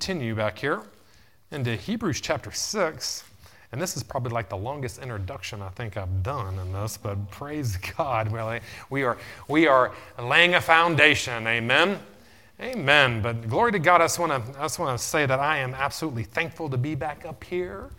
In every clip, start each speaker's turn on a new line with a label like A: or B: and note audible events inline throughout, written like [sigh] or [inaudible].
A: continue back here into Hebrews chapter 6. And this is probably like the longest introduction I think I've done in this, but praise [laughs] God. Really, we are, we are laying a foundation. Amen. Amen. But glory to God, I just want to I just want to say that I am absolutely thankful to be back up here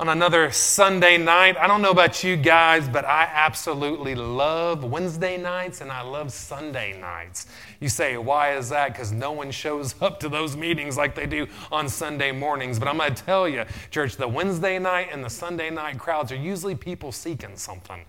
A: on another Sunday night. I don't know about you guys, but I absolutely love Wednesday nights and I love Sunday nights. You say, why is that? Because no one shows up to those meetings like they do on Sunday mornings. But I'm going to tell you, church, the Wednesday night and the Sunday night crowds are usually people seeking something.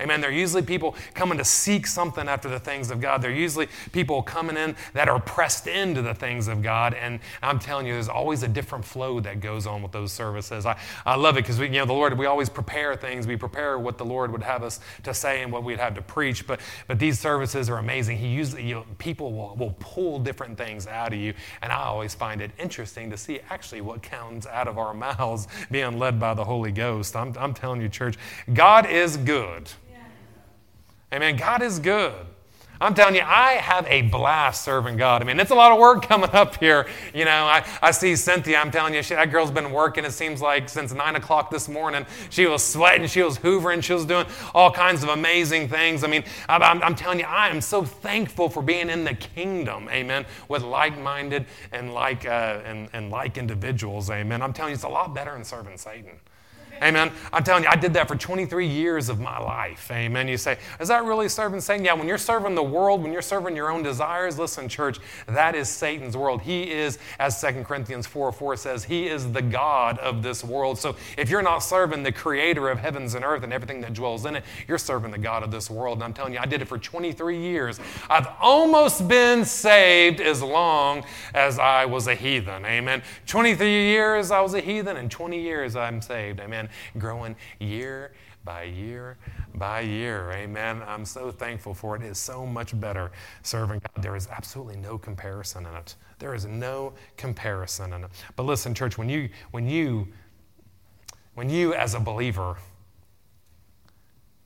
A: Amen. They're usually people coming to seek something after the things of God. They're usually people coming in that are pressed into the things of God. And I'm telling you, there's always a different flow that goes on with those services. I, I love it because we, you know, the Lord, we always prepare things. We prepare what the Lord would have us to say and what we'd have to preach. But, but these services are amazing. He usually, you know, people will, will pull different things out of you. And I always find it interesting to see actually what comes out of our [laughs] mouths being led by the Holy Ghost. I'm, I'm telling you, church, God is good. Amen. God is good. I'm telling you, I have a blast serving God. I mean, it's a lot of work [laughs] coming up here. You know, I, I see Cynthia, I'm telling you, she, that girl's been working, it seems like, since 9 o'clock this morning. She was sweating, she was hoovering, she was doing all kinds of amazing things. I mean, I'm, I'm, I'm telling you, I am so thankful for being in the kingdom, amen, with like minded and like, uh, and, and like individuals, amen. I'm telling you, it's a lot better than serving Satan. Amen. I'm telling you, I did that for 23 years of my life. Amen. You say, is that really serving Satan? Yeah, when you're serving the world, when you're serving your own desires, listen, church, that is Satan's world. He is, as 2 Corinthians 4 4 says, he is the God of this world. So if you're not serving the creator of heavens and earth and everything that dwells in it, you're serving the God of this world. And I'm telling you, I did it for 23 years. I've almost been saved as long as I was a heathen. Amen. 23 years I was a heathen, and 20 years I'm saved. Amen growing year by year by year. Amen. I'm so thankful for it. It is so much better serving God. There is absolutely no comparison in it. There is no comparison in it. But listen, church, when you when you when you as a believer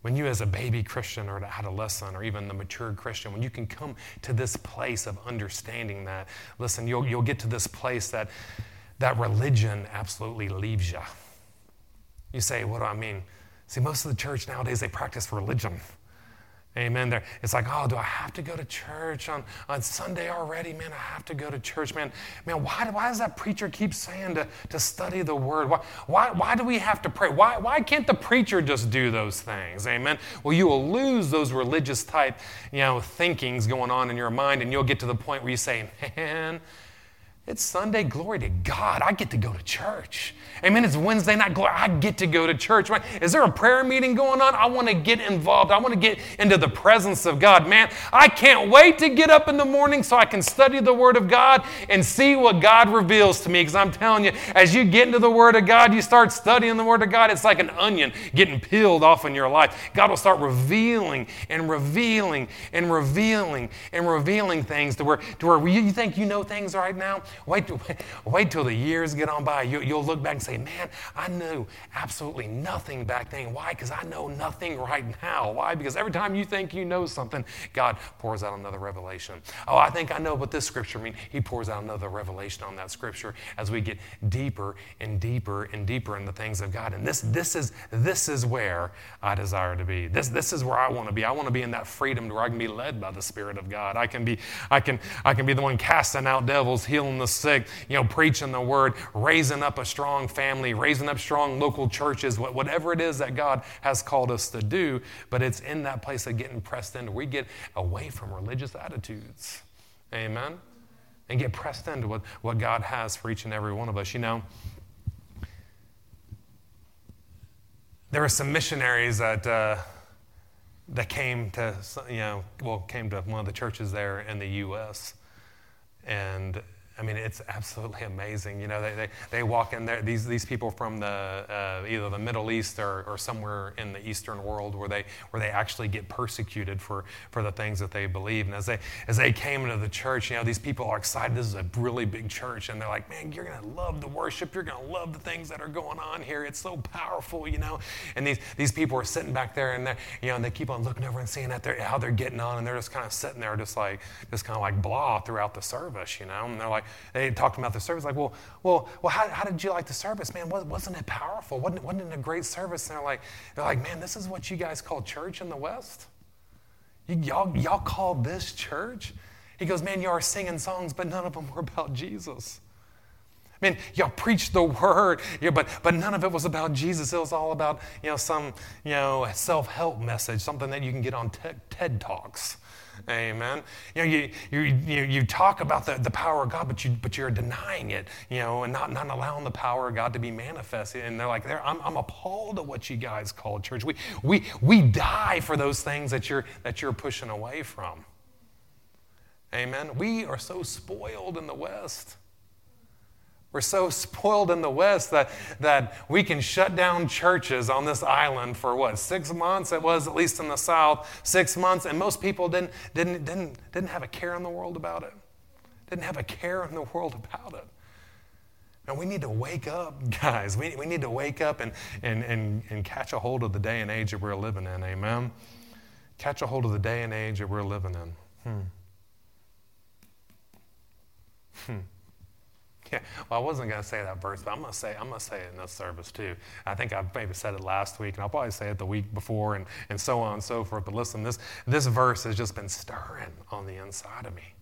A: when you, as a baby Christian or an adolescent or even the mature Christian, when you can come to this place of understanding that, listen, you'll, you'll get to this place that, that religion absolutely leaves you. You say, what do I mean? See, most of the church nowadays, they practice religion. Amen. They're, it's like, oh, do I have to go to church on, on Sunday already? Man, I have to go to church. Man, man why, why does that preacher keep saying to, to study the word? Why, why, why do we have to pray? Why, why can't the preacher just do those things? Amen. Well, you will lose those religious type, you know, thinkings going on in your mind, and you'll get to the point where you say, man, it's Sunday, glory to God. I get to go to church. Amen. It's Wednesday night, glory. I get to go to church. Right? Is there a prayer meeting going on? I want to get involved. I want to get into the presence of God. Man, I can't wait to get up in the morning so I can study the Word of God and see what God reveals to me. Because I'm telling you, as you get into the Word of God, you start studying the Word of God, it's like an onion getting peeled off in your life. God will start revealing and revealing and revealing and revealing things to where, to where you think you know things right now. Wait, [laughs] wait till the years get on by. You, will look back and say, Man, I knew absolutely nothing back then. Why? Because I know nothing right now. Why? Because every time you think you know something, God pours out another revelation. Oh, I think I know what this scripture means. He pours out another revelation on that scripture as we get deeper and deeper and deeper in the things of God. And this, this, is, this is where I desire to be. This, this is where I want to be. I want to be in that freedom where I can be led by the Spirit of God. I can be, I can, I can be the one casting out devils, healing the sick, you know, preaching the word, raising up a strong family, raising up strong local churches, whatever it is that God has called us to do. But it's in that place of getting pressed into, we get away from religious attitudes. Amen? And get pressed into what, what God has for each and every one of us. You know, there were some missionaries that. Uh, that came to you know well came to one of the churches there in the U.S. and I mean, it's absolutely amazing. You know, they, they, they walk in there, these, these people from the, uh, either the Middle East or, or somewhere in the Eastern world where they, where they actually get persecuted for, for the things that they believe. And as they, as they came into the church, you know, these people are excited. This is a really big church. And they're like, man, you're going to love the worship. You're going to love the things that are going on here. It's so powerful, you know. And these, these people are sitting back there and, they you know, and they keep on looking over and seeing that they're, how they're getting on. And they're just kind of sitting there just like, just kind of like blah throughout the service, you know. And they're like, like, they talked about the service, like, well, well, well, how, how did you like the service, man? Wasn't it powerful? Wasn't wasn't it a great service? And they're like, they're like, man, this is what you guys call church in the West. You, y'all, y'all call this church? He goes, man, you are singing songs, but none of them were about Jesus. I mean, y'all preached the word, yeah, but, but none of it was about Jesus. It was all about, you know, some, you know, self-help message, something that you can get on TED Talks. Amen. You know, you, you, you, you talk about the, the power of God, but, you, but you're denying it, you know, and not, not allowing the power of God to be manifested. And they're like, I'm, I'm appalled at what you guys call church. We, we, we die for those things that you're, that you're pushing away from. Amen. We are so spoiled in the West. We're so spoiled in the West that, that we can shut down churches on this island for what, six months? It was, at least in the South, six months, and most people didn't, didn't, didn't, didn't have a care in the world about it. Didn't have a care in the world about it. And we need to wake up, [laughs] guys. We, we need to wake up and, and, and, and catch a hold of the day and age that we're living in. Amen? Catch a hold of the day and age that we're living in. Hmm. Hmm. Well, I wasn't going to say that verse, but I'm going to say I'm going to say it in this service too. I think I maybe said it last week, and I'll probably say it the week before, and, and so on and so forth. But listen, this this verse has just been stirring on the inside of me.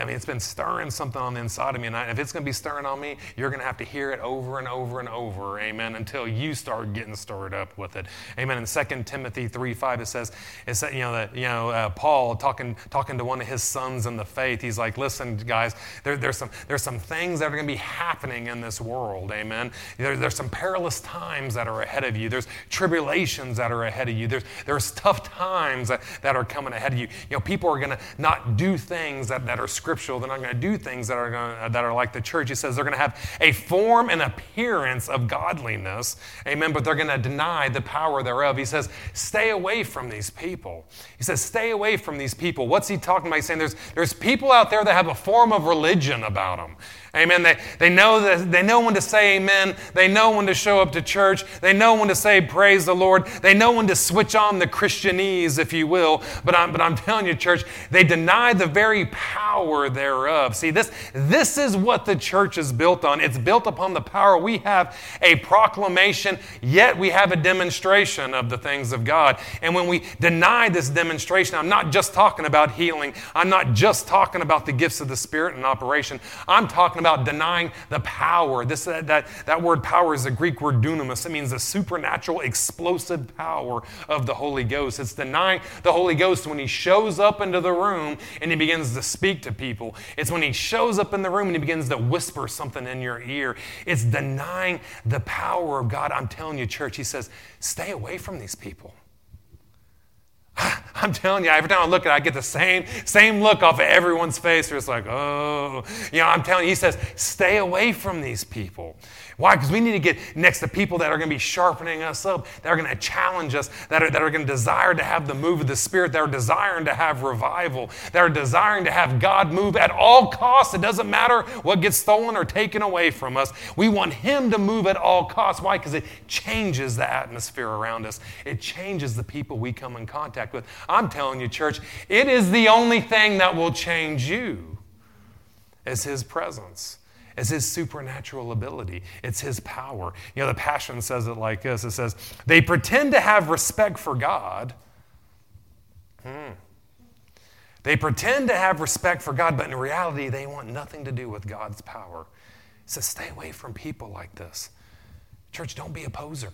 A: I mean, it's been stirring something on the inside of me. And if it's going to be stirring on me, you're going to have to hear it over and over and over. Amen. Until you start getting stirred up with it. Amen. In 2 Timothy 3 5, it says, it said, you know, that, you know uh, Paul talking, talking to one of his sons in the faith, he's like, listen, guys, there, there's, some, there's some things that are going to be happening in this world. Amen. There, there's some perilous times that are ahead of you. There's tribulations that are ahead of you. There's, there's tough times that, that are coming ahead of you. You know, people are going to not do things that, that are scriptural. They're not going to do things that are, going uh, that are like the church. He says they're going to have a form and appearance of godliness. Amen. But they're going to deny the power thereof. He says, stay away from these people. He says, stay away from these people. What's he talking about? He's saying there's, there's people out there that have a form of religion about them. Amen. They, they, know that, they know when to say amen. They know when to show up to church. They know when to say praise the Lord. They know when to switch on the Christianese, if you will. But I'm, but I'm [laughs] telling you, church, they deny the very power thereof. See, this, this is what the church is built on. It's built upon the power. We have a proclamation, yet we have a demonstration of the things of God. And when we deny this demonstration, I'm not just talking about healing. I'm not just talking about the gifts of the Spirit in operation. I'm talking about denying the power. This, that, that, that word power is the Greek word dunamis. It means the supernatural, explosive power of the Holy Ghost. It's denying the Holy Ghost when he shows up into the room and he begins to speak to people. It's when he shows up in the room and he begins to whisper something in your ear. It's denying the power of God. I'm telling you, church, he says, stay away from these people. I'm telling you, every time I look at it, I get the same, same look off of everyone's face. It's like, oh, you know, I'm telling you, he says, stay away from these people. Why? Because we need to get next to people that are going to be sharpening us up, that are going to challenge us, that are, that are going to desire to have the move of the Spirit, that are desiring to have revival, that are desiring to have God move at all costs. It doesn't matter what gets stolen or taken away from us. We want Him to move at all costs. Why? Because it changes the atmosphere around us, it changes the people we come in contact with. I'm telling you, church, it is the only thing that will change you is His presence. It's his supernatural ability. It's his power. You know, the Passion says it like this it says, They pretend to have respect for God. Hmm. They pretend to have respect for God, but in reality, they want nothing to do with God's power. Says, Stay away from people like this. Church, don't be a poser.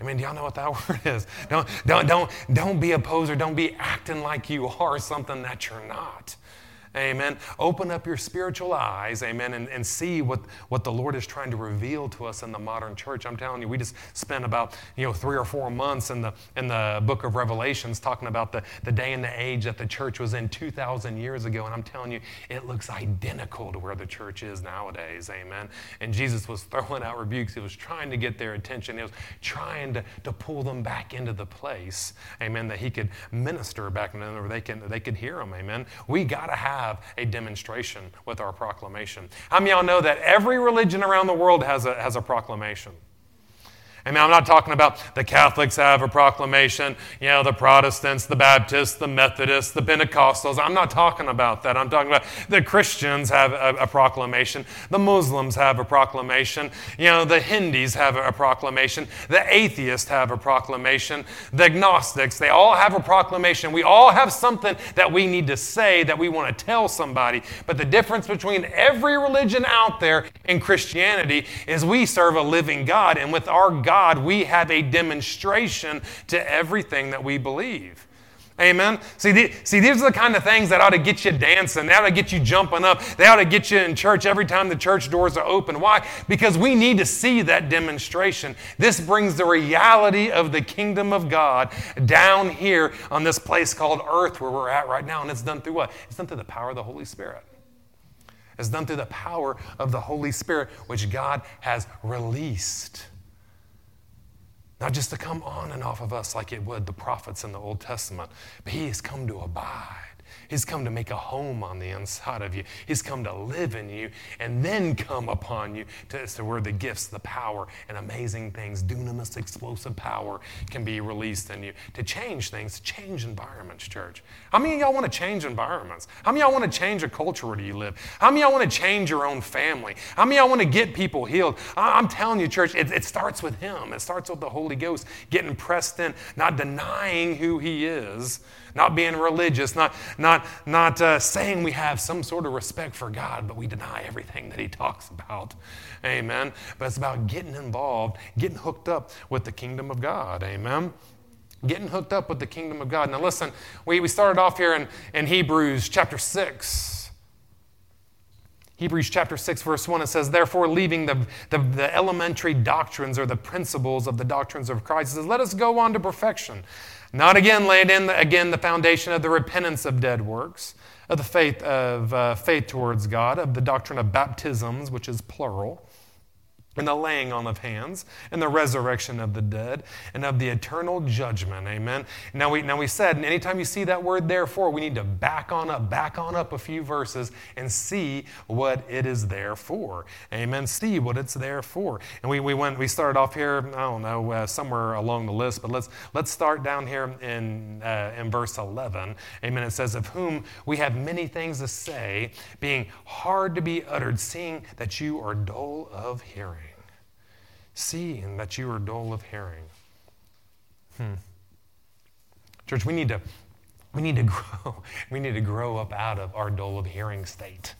A: I mean, do y'all know what that [laughs] word is? Don't, don't, don't, don't be a poser. Don't be acting like you are something that you're not. Amen. Open up your spiritual eyes, amen, and, and see what, what the Lord is trying to reveal to us in the modern church. I'm telling you, we just spent about you know three or four months in the in the book of Revelations talking about the, the day and the age that the church was in 2,000 years ago. And I'm telling you, it looks identical to where the church is nowadays. Amen. And Jesus was throwing out rebukes. He was trying to get their attention. He was trying to, to pull them back into the place, amen, that he could minister back in where they can they could hear him. Amen. We gotta have have a demonstration with our proclamation. How many y'all know that every religion around the world has a, has a proclamation? I mean, I'm not talking about the Catholics have a proclamation, you know, the Protestants, the Baptists, the Methodists, the Pentecostals. I'm not talking about that. I'm talking about the Christians have a, a proclamation, the Muslims have a proclamation, you know, the Hindus have a, a proclamation, the atheists have a proclamation, the agnostics, they all have a proclamation. We all have something that we need to say that we want to tell somebody. But the difference between every religion out there and Christianity is we serve a living God, and with our God, God, we have a demonstration to everything that we believe. Amen. See, the, see, these are the kind of things that ought to get you dancing. They ought to get you jumping up. They ought to get you in church every time the church doors are open. Why? Because we need to see that demonstration. This brings the reality of the kingdom of God down here on this place called earth where we're at right now. And it's done through what? It's done through the power of the Holy Spirit. It's done through the power of the Holy Spirit, which God has released. Not just to come on and off of us like it would the prophets in the Old Testament, but He has come to abide. He's come to make a home on the inside of you. He's come to live in you and then come upon you to, to where the gifts, the power, and amazing things, dunamis, explosive power, can be released in you to change things, change environments, church. How many of y'all want to change environments? How many of y'all want to change a culture where you live? How many of y'all want to change your own family? How many of y'all want to get people healed? I'm telling you, church, it, it starts with Him. It starts with the Holy Ghost getting pressed in, not denying who He is not being religious, not, not, not uh, saying we have some sort of respect for God, but we deny everything that He talks about. Amen. But it's about getting involved, getting hooked up with the kingdom of God. Amen. Getting hooked up with the kingdom of God. Now, listen, we, we started off here in, in Hebrews chapter 6. Hebrews chapter 6, verse 1, it says, Therefore, leaving the, the, the, elementary doctrines or the principles of the doctrines of Christ, says, Let us go on to perfection not again laid in the, again the foundation of the repentance of dead works, of the faith of uh, faith towards God, of the doctrine of baptisms, which is plural, and the laying on of hands, and the resurrection of the dead, and of the eternal judgment. Amen. Now we now we said, and anytime you see that word therefore, we need to back on up, back on up a few verses and see what it is there for. Amen. See what it's there for. And we, we went we started off here, I don't know, uh, somewhere along the list, but let's let's start down here in uh, in verse 11. Amen. It says, Of whom we have many things to say, being hard to be uttered, seeing that you are dull of hearing seeing that you are dull of hearing. Hmm. Church, we need to we need to [laughs] grow. We need to grow up out of our dull of hearing state.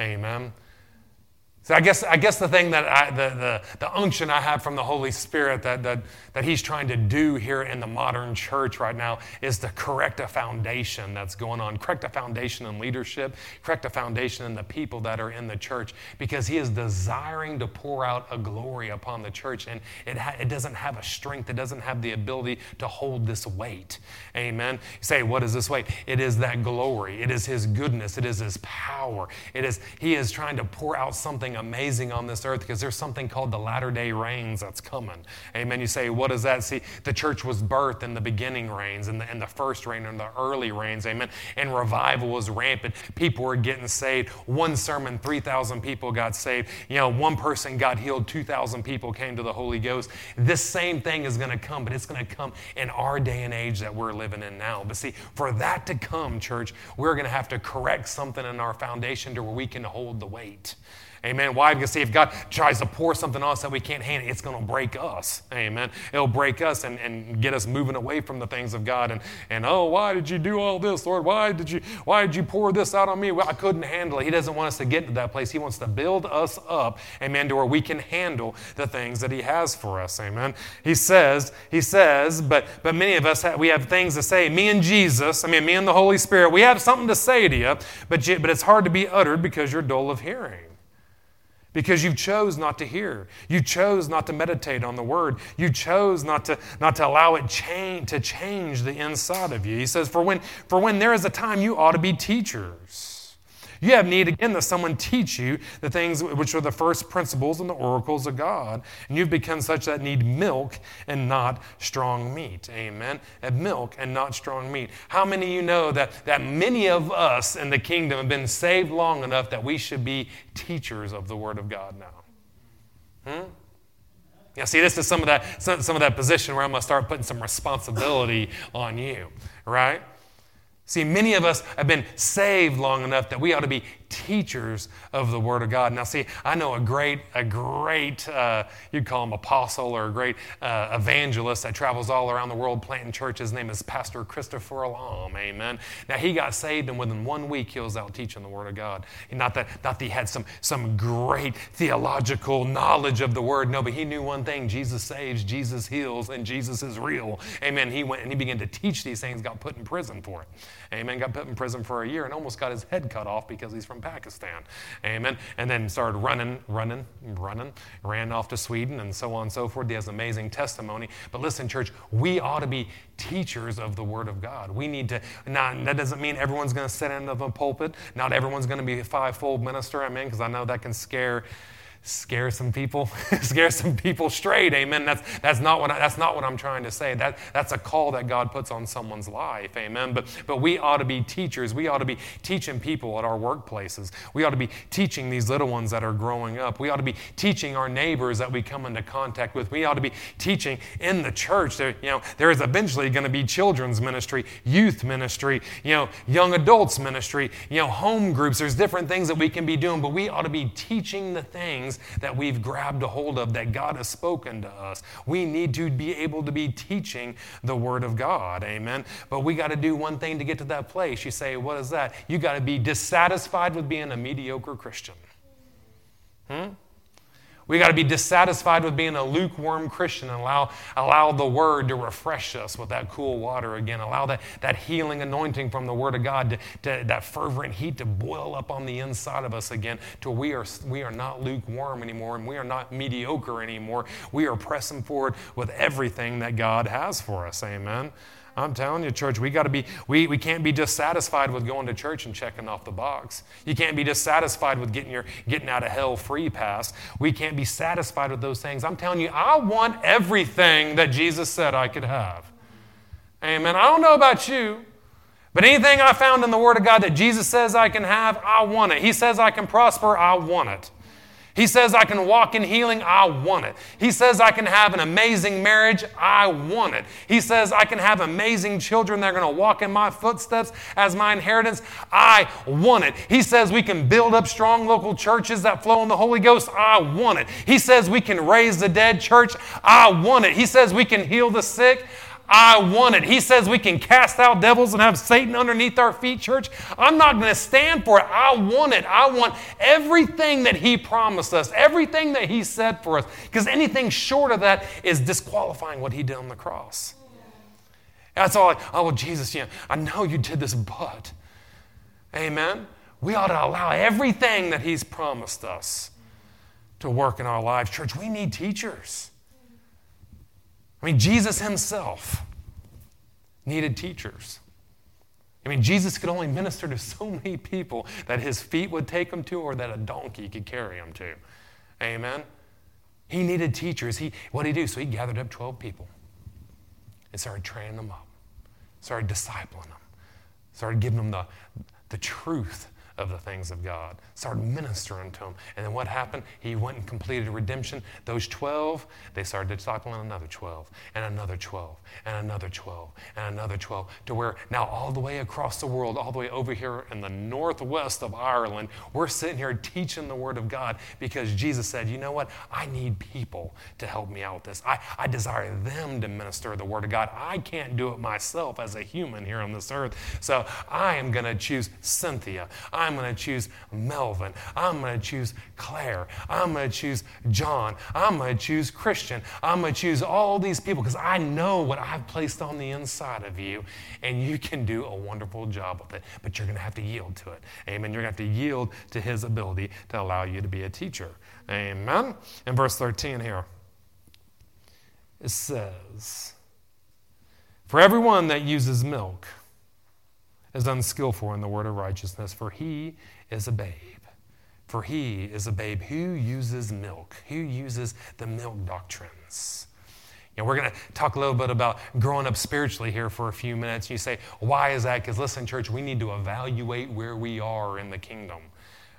A: Amen. So I guess, I guess the thing that I, the, the, the unction I have from the Holy Spirit that, that, that He's trying to do here in the modern church right now is to correct a foundation that's going on, correct a foundation in leadership, correct a foundation in the people that are in the church, because He is desiring to pour out a glory upon the church, and it, ha- it doesn't have a strength, it doesn't have the ability to hold this weight. Amen. You say, what is this weight? It is that glory, it is His goodness, it is His power. It is He is trying to pour out something amazing on this earth because there's something called the latter day rains that's coming. Amen. You say, what is that? See, the church was birthed in the beginning rains and the, in the first rain and the early rains. Amen. And revival was rampant. People were getting saved. One sermon, 3,000 people got saved. You know, one person got healed, 2,000 people came to the Holy Ghost. This same thing is going to come, but it's going to come in our day and age that we're living in now. But see, for that to come, church, we're going to have to correct something in our foundation to where we can hold the weight. Amen. Why? Because see, if God tries to pour something on us that we can't handle, it's going to break us. Amen. It'll break us and, and get us moving away from the things of God. And, and oh, why did you do all this, Lord? Why did you why did you pour this out on me? Well, I couldn't handle it. He doesn't want us to get to that place. He wants to build us up, amen, to where we can handle the things that He has for us. Amen. He says, He says, but but many of us have, we have things to say. Me and Jesus, I mean, me and the Holy Spirit, we have something to say to you, but you, but it's hard to be uttered because you're dull of hearing because you chose not to hear. You chose not to meditate on the word. You chose not to, not to allow it change, to change the inside of you. He says, for when, for when there is a time, you ought to be teachers you have need again that someone teach you the things which are the first principles and the oracles of God. And you've become such that need milk and not strong meat. Amen. And milk and not strong meat. How many of you know that, that many of us in the kingdom have been saved long enough that we should be teachers of the Word of God now? Hmm? Yeah, see, this is some of that some, some of that position where I'm to start putting some responsibility on you, right? See, many of us have been saved long enough that we ought to be teachers of the Word of God. Now, see, I know a great, a great, uh, you'd call him apostle or a great uh, evangelist that travels all around the world planting churches. His name is Pastor Christopher Alam. Amen. Now, he got saved, and within one week, he was out teaching the Word of God. Not that, not that he had some, some great theological knowledge of the Word. No, but he knew one thing: Jesus saves, Jesus heals, and Jesus is real. Amen. He went and he began to teach these things. Got put in prison for it. Amen. Got put in prison for a year and almost got his head cut off because he's from Pakistan. Amen. And then started running, running, running, ran off to Sweden and so on and so forth. He has amazing testimony. But listen, church, we ought to be teachers of the Word of God. We need to, not, that doesn't mean everyone's going to sit in the pulpit. Not everyone's going to be a fivefold minister. Amen. Because I know that can scare scare some people, [laughs] scare some people straight. Amen. That's, that's, not what I, that's not what I'm trying to say. That, that's a call that God puts on someone's life. Amen. But, but we ought to be teachers. We ought to be teaching people at our workplaces. We ought to be teaching these little ones that are growing up. We ought to be teaching our neighbors that we come into contact with. We ought to be teaching in the church. There, you know, there is eventually going to be children's ministry, youth ministry, you know, young adults ministry, you know, home groups. There's different things that we can be doing, but we ought to be teaching the things that we've grabbed a hold of that God has spoken to us. We need to be able to be teaching the Word of God. Amen. But we got to do one thing to get to that place. You say, what is that? You got to be dissatisfied with being a mediocre Christian. Hmm? We got to be dissatisfied with being a lukewarm Christian and allow, allow the Word to refresh us with that cool water again. Allow that, that healing anointing from the Word of God, to, to, that fervent heat to boil up on the inside of us again, to we are, we are not lukewarm anymore and we are not mediocre anymore. We are pressing forward with everything that God has for us. Amen. I'm telling you, church, we got to be, we, we can't be dissatisfied with going to church and checking off the box. You can't be dissatisfied with getting your getting out of hell free pass. We can't be satisfied with those things. I'm telling you, I want everything that Jesus said I could have. Amen. I don't know about you. But anything I found in the Word of God that Jesus says I can have, I want it. He says I can prosper, I want it. He says, I can walk in healing, I want it. He says, I can have an amazing marriage, I want it. He says, I can have amazing children that are going to walk in my footsteps as my inheritance, I want it. He says, we can build up strong local churches that flow in the Holy Ghost, I want it. He says, we can raise the dead, church, I want it. He says, we can heal the sick, I want it. He says we can cast out devils and have Satan underneath our feet, church. I'm not going to stand for it. I want it. I want everything that He promised us, everything that He said for us, because anything short of that is disqualifying what He did on the cross. That's all. I, oh, well, Jesus, yeah, I know you did this, but. Amen. We ought to allow everything that He's promised us to work in our lives. Church, we need teachers. I mean, Jesus himself needed teachers. I mean, Jesus could only minister to so many people that his feet would take him to or that a donkey could carry him to. Amen? He needed teachers. He, what did he do? So he gathered up 12 people and started training them up, started discipling them, started giving them the, the truth of the things of God, started ministering to them. And then what happened? He went and completed redemption. Those 12, they started discipling another 12, and another 12, and another 12, and another 12, to where now all the way across the world, all the way over here in the northwest of Ireland, we're sitting here teaching the Word of God because Jesus said, you know what? I need people to help me out with this. I, I desire them to minister the Word of God. I can't do it myself as a human here on this earth. So I am going to choose Cynthia. I I'm going to choose Melvin. I'm going to choose Claire. I'm going to choose John. I'm going to choose Christian. I'm going to choose all these people because I know what I've placed on the inside of you, and you can do a wonderful job with it. But you're going to have to yield to it. Amen. You're going to have to yield to His ability to allow you to be a teacher. Amen. In verse 13 here, it says, For everyone that uses milk, is unskillful in the word of righteousness, for he is a babe. For he is a babe who uses milk, who uses the milk doctrines. You know, we're going to talk a little bit about growing up spiritually here for a few minutes. You say, why is that? Because listen, church, we need to evaluate where we are in the kingdom.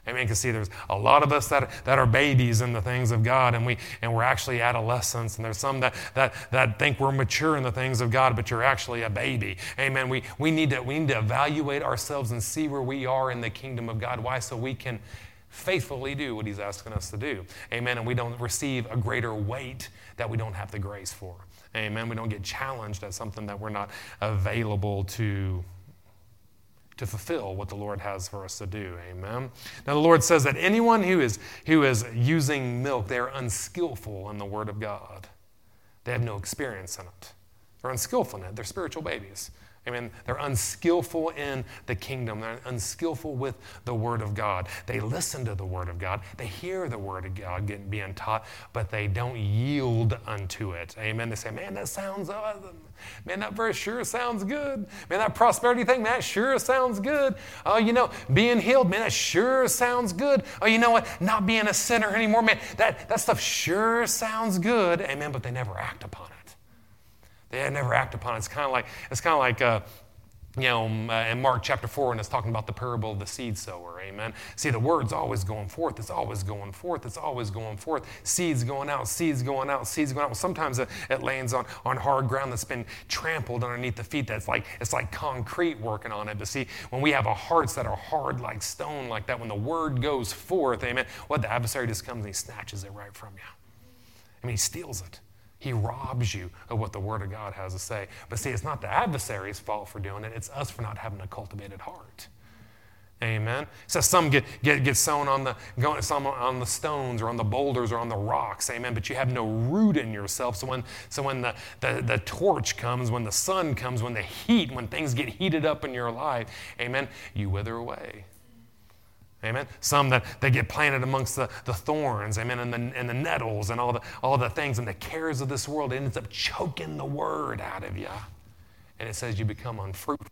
A: Amen. Because see, there's a lot of us that, that are babies in the things of God, and we and we're actually adolescents, and there's some that that that think we're mature in the things of God, but you're actually a baby. Amen. We we need to we need to evaluate ourselves and see where we are in the kingdom of God. Why? So we can faithfully do what He's asking us to do. Amen. And we don't receive a greater weight that we don't have the grace for. Amen. We don't get challenged at something that we're not available to to fulfill what the Lord has for us to do. Amen. Now the Lord says that anyone who is who is using milk, they're unskillful in the word of God. They have no experience in it. They're unskillful in it. They're spiritual babies. I mean, they're unskillful in the kingdom. They're unskillful with the Word of God. They listen to the Word of God. They hear the Word of God getting, being taught, but they don't yield unto it. Amen. They say, man, that sounds awesome. Man, that verse sure sounds good. Man, that prosperity thing, that sure sounds good. Oh, you know, being healed, man, that sure sounds good. Oh, you know what? Not being a sinner anymore, man, that, that stuff sure sounds good. Amen. But they never act upon it. They never act upon it. It's kind of like, it's kind of like, uh, you know, um, uh, in Mark chapter 4, and it's talking about the parable of the seed sower. Amen. See, the word's always going forth. It's always going forth. It's always going forth. Seeds going out, seeds going out, seeds going out. Well, sometimes it, it lands on, on hard ground that's been trampled underneath the feet. That's like, it's like concrete working on it. But see, when we have our hearts that are hard like stone, like that, when the word goes forth, amen, what the adversary just comes and he snatches it right from you. I mean, he steals it. He robs you of what the Word of God has to say. But see, it's not the adversary's fault for doing it, it's us for not having a cultivated heart. Amen. So some get, get, get sown on the, some on the stones or on the boulders or on the rocks. Amen. But you have no root in yourself. So when, so when the, the, the torch comes, when the sun comes, when the heat, when things get heated up in your life, amen, you wither away. Amen. Some that, that get planted amongst the, the thorns, amen, and the, and the nettles and all the, all the things and the cares of this world. It ends up choking the word out of you. And it says you become unfruitful.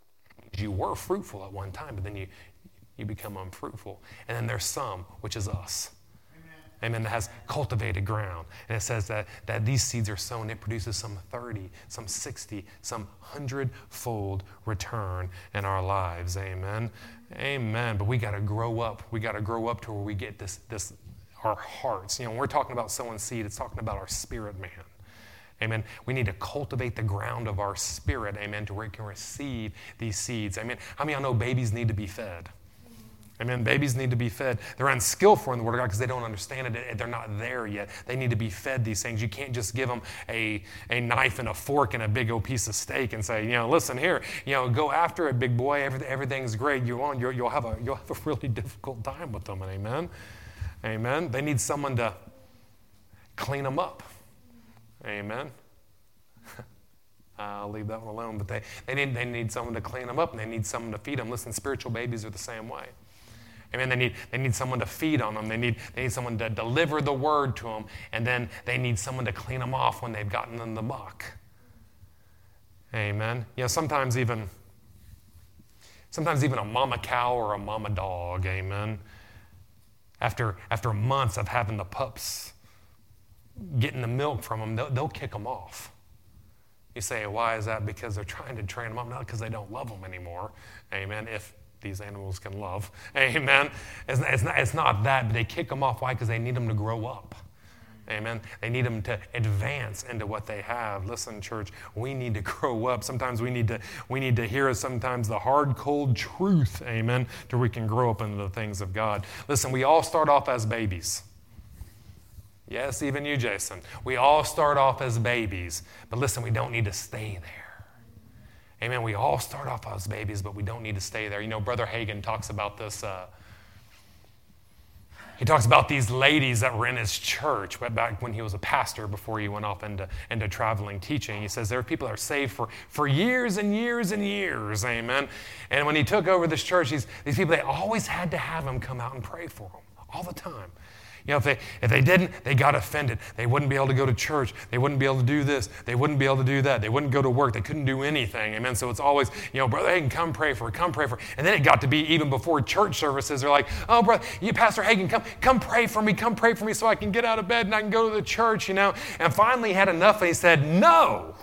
A: You were fruitful at one time, but then you, you become unfruitful. And then there's some, which is us. Amen. That has cultivated ground. And it says that, that these seeds are sown. It produces some 30, some 60, some 100 fold return in our lives. Amen. Amen. But we got to grow up. We got to grow up to where we get this, this, our hearts. You know, when we're talking about sowing seed, it's talking about our spirit man. Amen. We need to cultivate the ground of our spirit, amen, to where it can receive these seeds. Amen. How many of y'all know babies need to be fed? Amen. Babies need to be fed. They're unskillful in the Word of God because they don't understand it. They're not there yet. They need to be fed these things. You can't just give them a, a knife and a fork and a big old piece of steak and say, you know, listen here, you know, go after it, big boy. Everything, everything's great. You won't. you'll, have a, you'll have a really [laughs] difficult time with them. Amen. Amen. They need someone to clean them up. Amen. [laughs] I'll leave that one alone. But they, they, need, they need someone to clean them up and they need someone to feed them. Listen, spiritual babies are the same way. Amen. They need, they need someone to feed on them. They need, they need someone to deliver the word to them. And then they need someone to clean them off when they've gotten in the muck. Amen. You know, sometimes even sometimes even a mama cow or a mama dog, amen. After, after months of having the pups getting the milk from them, they'll, they'll kick them off. You say, why is that? Because they're trying to train them up, not because they don't love them anymore. Amen. If these animals can love. [laughs] Amen. It's, it's, not, it's not that, but they kick them off. Why? Because they need them to grow up. Amen. They need them to advance into what they have. Listen, church, we need to [laughs] grow up. Sometimes we need to we need to hear sometimes the hard, cold truth. Amen. To we can grow up into the things of God. Listen, we all start off as babies. Yes, even you, Jason. We all start off as babies, but listen, we don't need to stay there. Amen. We all start off as babies, but we don't need to stay there. You know, Brother Hagin talks about this. Uh, he talks about these ladies that were in his church back when he was a pastor before he went off into, into traveling teaching. He says there are people that are saved for, for years and years and years. Amen. And when he took over this church, these, these people, they always had to have him come out and pray for them all the time. You know, if they, if they didn't, they got offended. They wouldn't be able to go to church. They wouldn't be able to do this. They wouldn't be able to do that. They wouldn't go to work. They couldn't do anything. Amen. So it's always, you know, Brother Hagin, come pray for, come pray for. And then it got to be even before church services. They're like, oh, brother, you, Pastor Hagin, come, come pray for me. Come pray for me so I can get out of bed and I can go to the church, you know. And finally had enough and he said, no.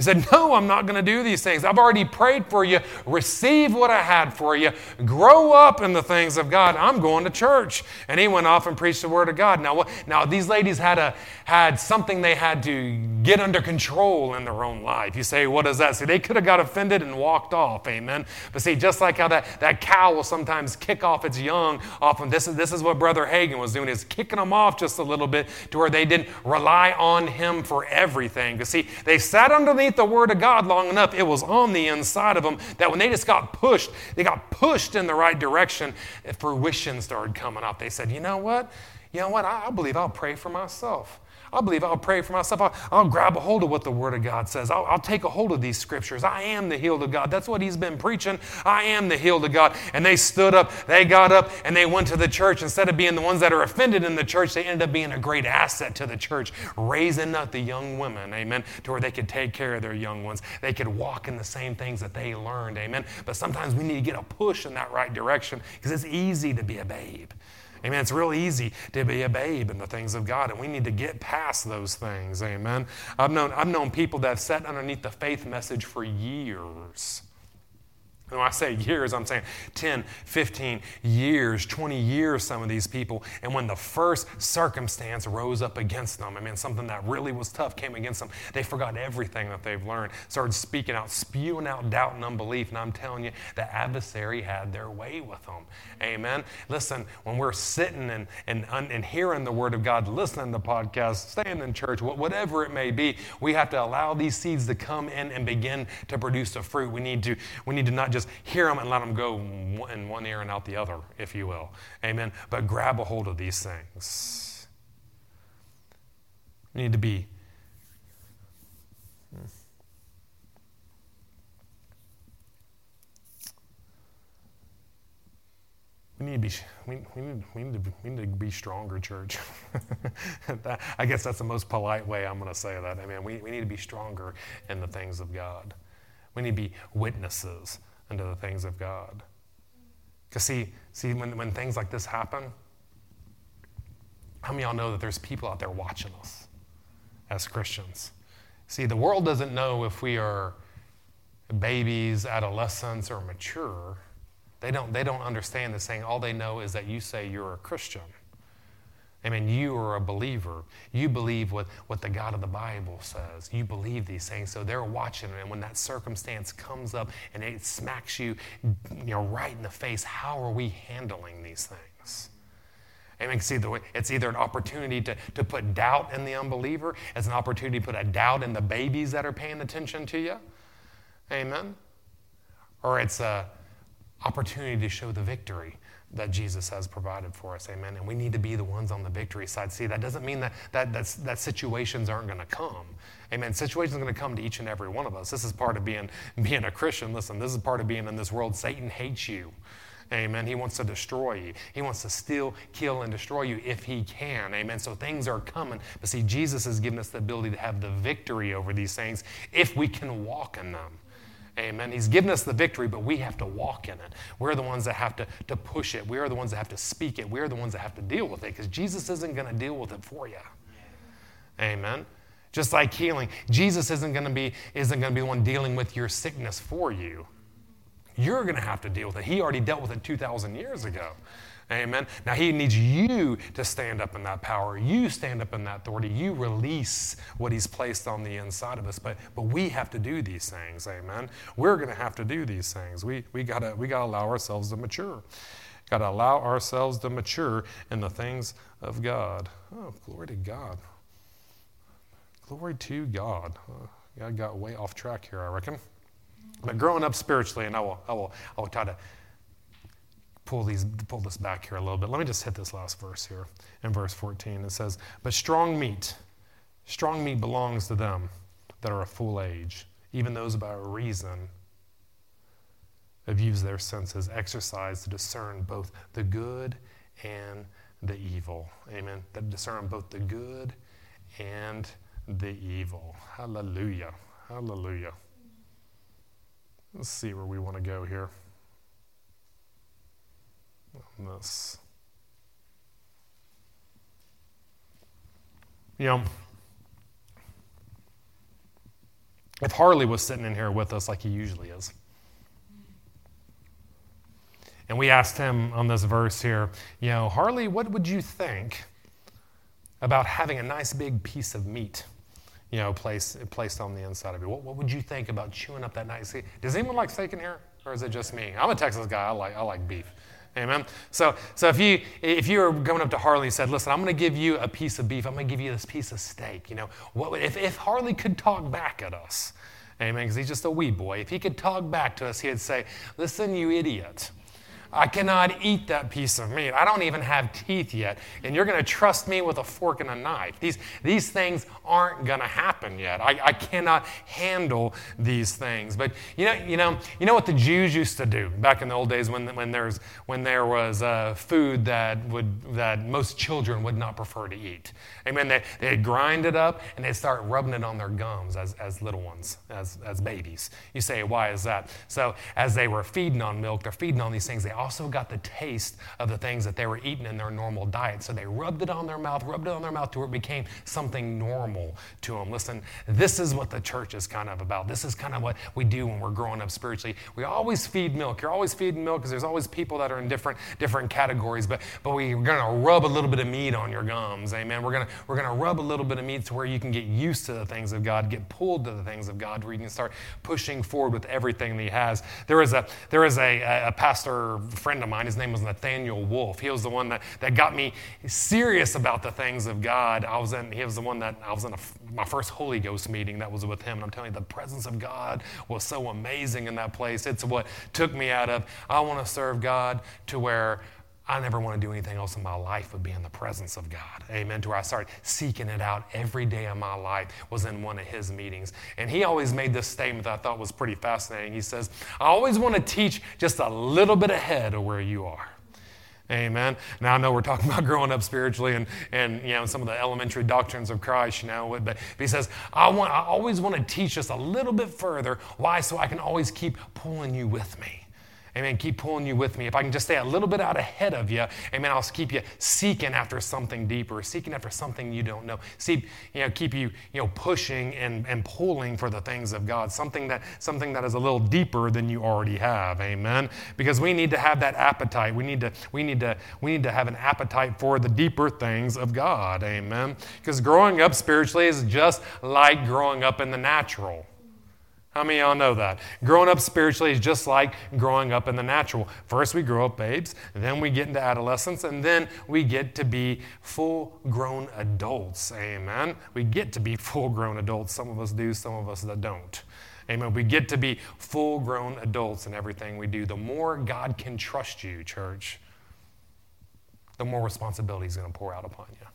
A: He said, No, I'm not going to do these things. I've already prayed for you. Receive what I had for you. Grow up in the things of God. I'm going to church. And he went off and preached the word of God. Now, now these ladies had, a, had something they had to get under control in their own life. You say, What is that? See, they could have got offended and walked off. Amen. But see, just like how that, that cow will sometimes kick off its young, often this is, this is what Brother Hagin was doing, is kicking them off just a little bit to where they didn't rely on him for everything. Because see, they sat underneath underneath the Word of God long enough, it was on the inside of them that when they just got pushed, they got pushed in the right direction, fruition started coming up. They said, you know what? You know what? I, I believe I'll pray for myself. I believe I'll pray for myself. I'll, I'll, grab a hold of what the Word of God says. I'll, I'll, take a hold of these scriptures. I am the healed of God. That's what he's been preaching. I am the healed of God. And they stood up, they got up, and they went to the church. Instead of being the ones that are offended in the church, they ended up being a great asset to the church, raising up the young women, amen, to where they could take care of their young ones. They could walk in the same things that they learned, amen. But sometimes we need to get a push in that right direction because it's easy to be a babe. Amen. It's real easy to be a babe in the things of God, and we need to get past those things. Amen. I've known, I've known people that have sat underneath the faith message for years when I say years, I'm saying 10, 15 years, 20 years, some of these people. And when the first circumstance rose up against them, I mean, something that really was tough came against them, they forgot everything that they've learned, started speaking out, spewing out doubt and unbelief. And I'm telling you, the adversary had their way with them. Amen. Listen, when we're sitting and, and, and hearing the word of God, listening to podcasts, staying in church, whatever it may be, we have to allow these seeds to come in and begin to produce a fruit. We need to, we need to not just just hear them and let them go in one ear and out the other, if you will. Amen. But grab a hold of these things. We need to be. Hmm. We need to be, we, we, need, we, need, to be, we need to be stronger, church. [laughs] that, I guess that's the most polite way I'm going to say that. I mean, we, we need to be stronger in the things of God. We need to be witnesses into the things of God. Because, see, see when, when things like this happen, how many of y'all know that there's people out there watching us as Christians? See, the world doesn't know if we are babies, adolescents, or mature. They don't, they don't understand the saying. All they know is that you say you're a Christian. I mean, you are a believer. You believe what, what the God of the Bible says. You believe these things. So they're watching, and when that circumstance comes up and it smacks you, you know, right in the face, how are we handling these things? I mean, see, it's either an opportunity to, to put doubt in the unbeliever, it's an opportunity to put a doubt in the babies that are paying attention to you. Amen. Or it's an opportunity to show the victory that Jesus has provided for us. Amen. And we need to be the ones on the victory side. See, that doesn't mean that, that, that's, that situations aren't going to come. Amen. Situations are going to come to each and every one of us. This is part of being, being a Christian. Listen, this is part of being in this world. Satan hates you. Amen. He wants to destroy you. He wants to steal, kill, and destroy you if he can. Amen. So things are coming. But see, Jesus has given us the ability to have the victory over these things if we can walk in them. Amen. He's given us the victory, but we have to walk in it. We're the ones that have to, to push it. We are the ones that have to speak it. We're the ones that have to deal with it because Jesus isn't going to deal with it for you. Amen. Just like healing, Jesus isn't going to be isn't going to be the one dealing with your sickness for you. You're going to have to deal with it. He already dealt with it 2,000 years ago. Amen. Now he needs you to stand up in that power. You stand up in that authority. You release what he's placed on the inside of us. But but we have to do these things. Amen. We're going to have to do these things. We we gotta we gotta allow ourselves to mature. Got to allow ourselves to mature in the things of God. Oh, glory to God. Glory to God. Oh, I got way off track here, I reckon. But growing up spiritually, and I will, I will, I will try to pull, these, pull this back here a little bit. Let me just hit this last verse here in verse 14. It says, But strong meat, strong meat belongs to them that are of full age, even those by reason have used their senses, exercised to discern both the good and the evil. Amen. That discern both the good and the evil. Hallelujah. Hallelujah. Let's see where we want to go here on this. You know, if Harley was sitting in here with us like he usually is, and we asked him on this verse here, you know, Harley, what would you think about having a nice big piece of meat, you know, placed, placed on the inside of you? What, what would you think about chewing up that nice? Does anyone like steak in here, or is it just me? I'm a Texas guy. I like, I like beef. Amen. So, so if you if you were going up to Harley and said, "Listen, I'm going to give you a piece of beef. I'm going to give you this piece of steak," you know, what, if if Harley could talk back at us, Amen, because he's just a wee boy. If he could talk back to us, he'd say, "Listen, you idiot." I cannot eat that piece of meat. I don't even have teeth yet. And you're going to trust me with a fork and a knife. These, these things aren't going to happen yet. I, I cannot handle these things. But you know, you, know, you know what the Jews used to do back in the old days when, when, there's, when there was uh, food that, would, that most children would not prefer to eat? Amen. They, they'd grind it up and they'd start rubbing it on their gums as, as little ones, as, as babies. You say, why is that? So as they were feeding on milk, they're feeding on these things, they also got the taste of the things that they were eating in their normal diet. So they rubbed it on their mouth, rubbed it on their mouth to where it became something normal to them. Listen, this is what the church is kind of about. This is kind of what we do when we're growing up spiritually. We always feed milk. You're always feeding milk because there's always people that are in different, different categories, but, but we're going to rub a little bit of meat on your gums. Amen. We're going to we're to rub a little bit of meat to where you can get used to the things of God, get pulled to the things of God, where you can start pushing forward with everything that He has. There is a, there is a, a pastor friend of mine. His name was Nathaniel Wolf. He was the one that, that got me serious about the things of God. I was in, he was the one that I was in a, my first Holy Ghost meeting that was with him. And I'm telling you, the presence of God was so amazing in that place. It's what took me out of, I want to serve God to where I never want to do anything else in my life but be in the presence of God. Amen. To where I started seeking it out every day of my life was in one of his meetings. And he always made this statement that I thought was pretty fascinating. He says, I always want to teach just a little bit ahead of where you are. Amen. Now I know we're talking [laughs] about growing up spiritually and, and you know some of the elementary doctrines of Christ, you know, but, but he says, I want I always want to teach just a little bit further. Why? So I can always keep pulling you with me. Amen. Keep pulling you with me. If I can just stay a little bit out ahead of you, amen, I'll keep you seeking after something deeper, seeking after something you don't know. See, you know, keep you, you know, pushing and, and pulling for the things of God, something that something that is a little deeper than you already have. Amen. Because we need to have that appetite. We need to, we need to, we need to have an appetite for the deeper things of God. Amen. Because growing up spiritually is just like growing up in the natural. How many of y'all know that? Growing up spiritually is just like growing up in the natural. First, we grow up babes, then we get into adolescence, and then we get to be full grown adults. Amen. We get to be [laughs] full grown adults. Some of us do, some of us that don't. Amen. We get to be full grown adults in everything we do. The more God can trust you, church, the more responsibility is going to pour out upon you.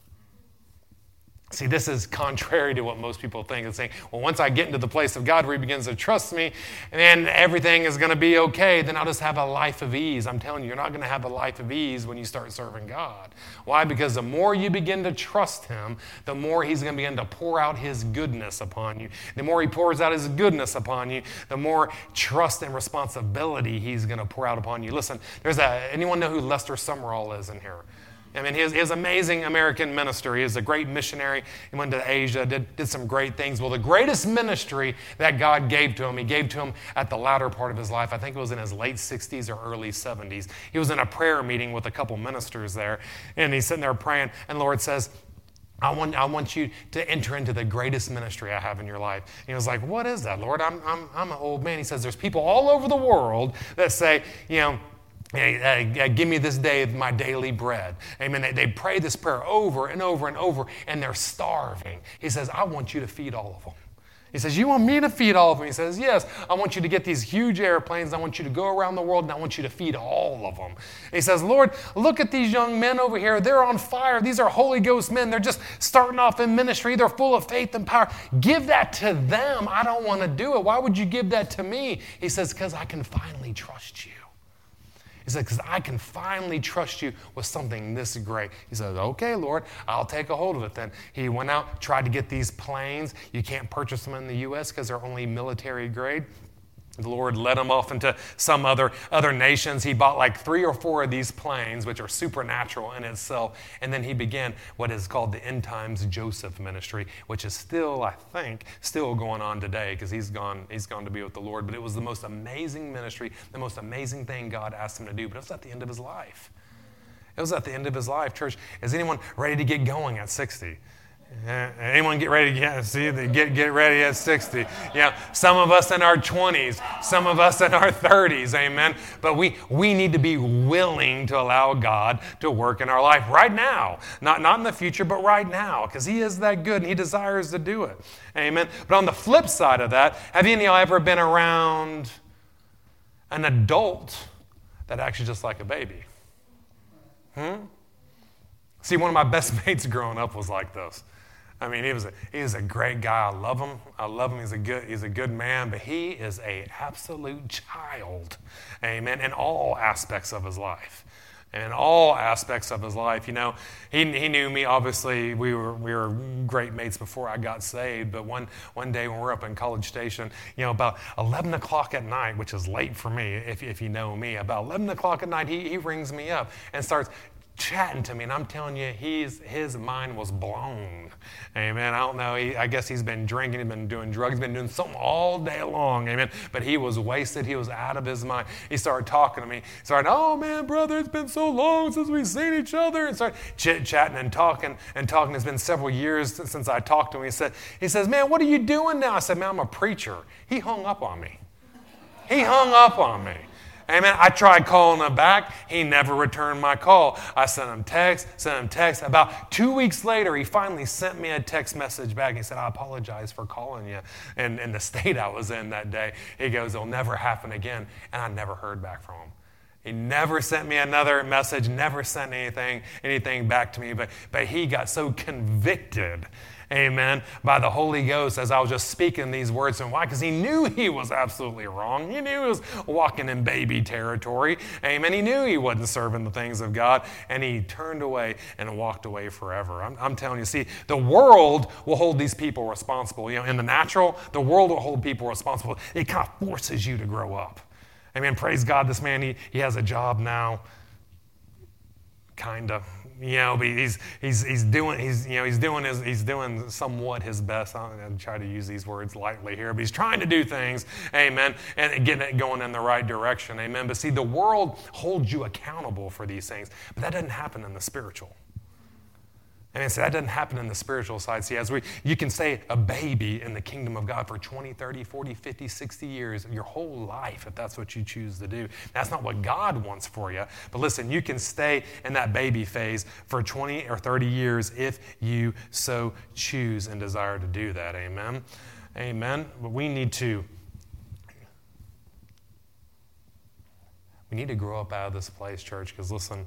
A: See, this is contrary to what most people think. It's saying, well, once I get into the place of God where He begins to trust me, and everything is going to be okay, then I'll just have a life of ease. I'm telling you, you're not going to have a life of ease when you start serving God. Why? Because the more you begin to trust Him, the more He's going to begin to pour out His goodness upon you. The more He pours out His goodness upon you, the more trust and responsibility He's going to pour out upon you. Listen, there's a, anyone know who Lester Sumrall is in here? I mean, his, his amazing American ministry. He is a great missionary. He went to Asia, did, did some great things. Well, the greatest ministry that God gave to him, he gave to him at the latter part of his life. I think it was in his late 60s or early 70s. He was in a prayer meeting with a couple ministers there, and he's sitting there praying, and the Lord says, I want, I want you to enter into the greatest ministry I have in your life. And he was like, What is that, Lord? I'm, I'm, I'm an old man. He says, There's people all over the world that say, You know, give me this day my daily bread. Amen. They, they pray this prayer over and over and over, and they're starving. He says, I want you to feed all of them. He says, You want me to feed all of them? He says, Yes. I want you to get these huge airplanes. I want you to go around the world and I want you to feed all of them. And he says, Lord, look at these young men over here. They're on fire. These are Holy Ghost men. They're just starting off in ministry. They're full of faith and power. Give that to them. I don't want to do it. Why would you give that to me? He says, Because I can finally trust you. He said, Because I can finally trust you with something this great. He said, Okay, Lord, I'll take a hold of it then. He went out, tried to get these planes. You can't purchase them in the U.S. because they're only military grade. The Lord led him off into some other, other nations. He bought like three or four of these planes, which are supernatural in itself. And then he began what is called the End Times Joseph Ministry, which is still, I think, still going on today because he's gone, he's gone to be with the Lord. But it was the most amazing ministry, the most amazing thing God asked him to do. But it was at the end of his life. It was at the end of his life. Church, is anyone ready to get going at 60? Anyone get ready? Yeah, see, get, get ready at 60. Yeah, some of us in our 20s, some of us in our 30s, amen. But we, we need to be willing to allow God to work in our life right now. Not, not in the future, but right now, because He is that good and He desires to do it. Amen. But on the flip side of that, have any of y'all ever been around an adult that acts just like a baby? Hmm? See, one of my [laughs] best mates growing up was like this. I mean, he was a, he was a great guy. I love him. I love him. He's a good, he's a good man, but he is a absolute child. Amen. In all aspects of his life. In all aspects of his life. You know, he, he knew me, obviously, we were, we were great mates before I got saved. But one, one day when we we're up in College Station, you know, about 11 o'clock at night, which is late for me, if, if you know me, about 11 o'clock at night, he, he rings me up and starts chatting to me, and I'm telling you, he's, his mind was blown. Amen. I don't know. He, I guess he's been drinking, he's been doing drugs, he's been doing something all day long. Amen. But he was wasted. He was out of his mind. He started talking to me. He started, oh man, brother, it's been so long since we've seen each other. And started chit chatting and talking and talking. It's been several years since I talked to him. He said, he says, man, what are you doing now? I said, man, I'm a preacher. He hung up on me. He hung up on me. Amen. I tried calling him back. He never returned my call. I sent him text, sent him text. About two weeks later, he finally sent me a text message back. He said, I apologize for calling you in, in the [laughs] state I was in that day. He goes, It'll never happen again. And I never heard back from him. He never sent me another message, never sent anything, anything back to me, but, but he got so convicted amen, by the Holy Ghost as I was just speaking these words. And why? Because he knew he was absolutely wrong. He knew he was walking in baby territory, amen. He knew he wasn't serving the things of God, and he turned away and walked away forever. I'm, I'm telling you, see, the world will hold these people responsible. You know, in the natural, the world will hold people responsible. It kind of forces you to grow up. Amen. Praise God, this man, he, he has a job now. Kind of you know, he's, he's, he's doing, he's, you know, he's doing his, he's doing somewhat his best. I'm going to try to use these words lightly here, but he's trying to do things, amen, and getting it going in the right direction, amen. But see, the world holds you accountable for these things, but that doesn't happen in the spiritual. And so that doesn't happen in the spiritual side. See, as we, you can stay a baby in the kingdom of God for 20, 30, 40, 50, 60 years, your whole life, if that's what you choose to do. That's not what God wants for you. But listen, you can stay in that baby phase for 20 or 30 years if you so choose and desire to do that. Amen. Amen. But we need to. We need to grow up out of this place, church, because listen,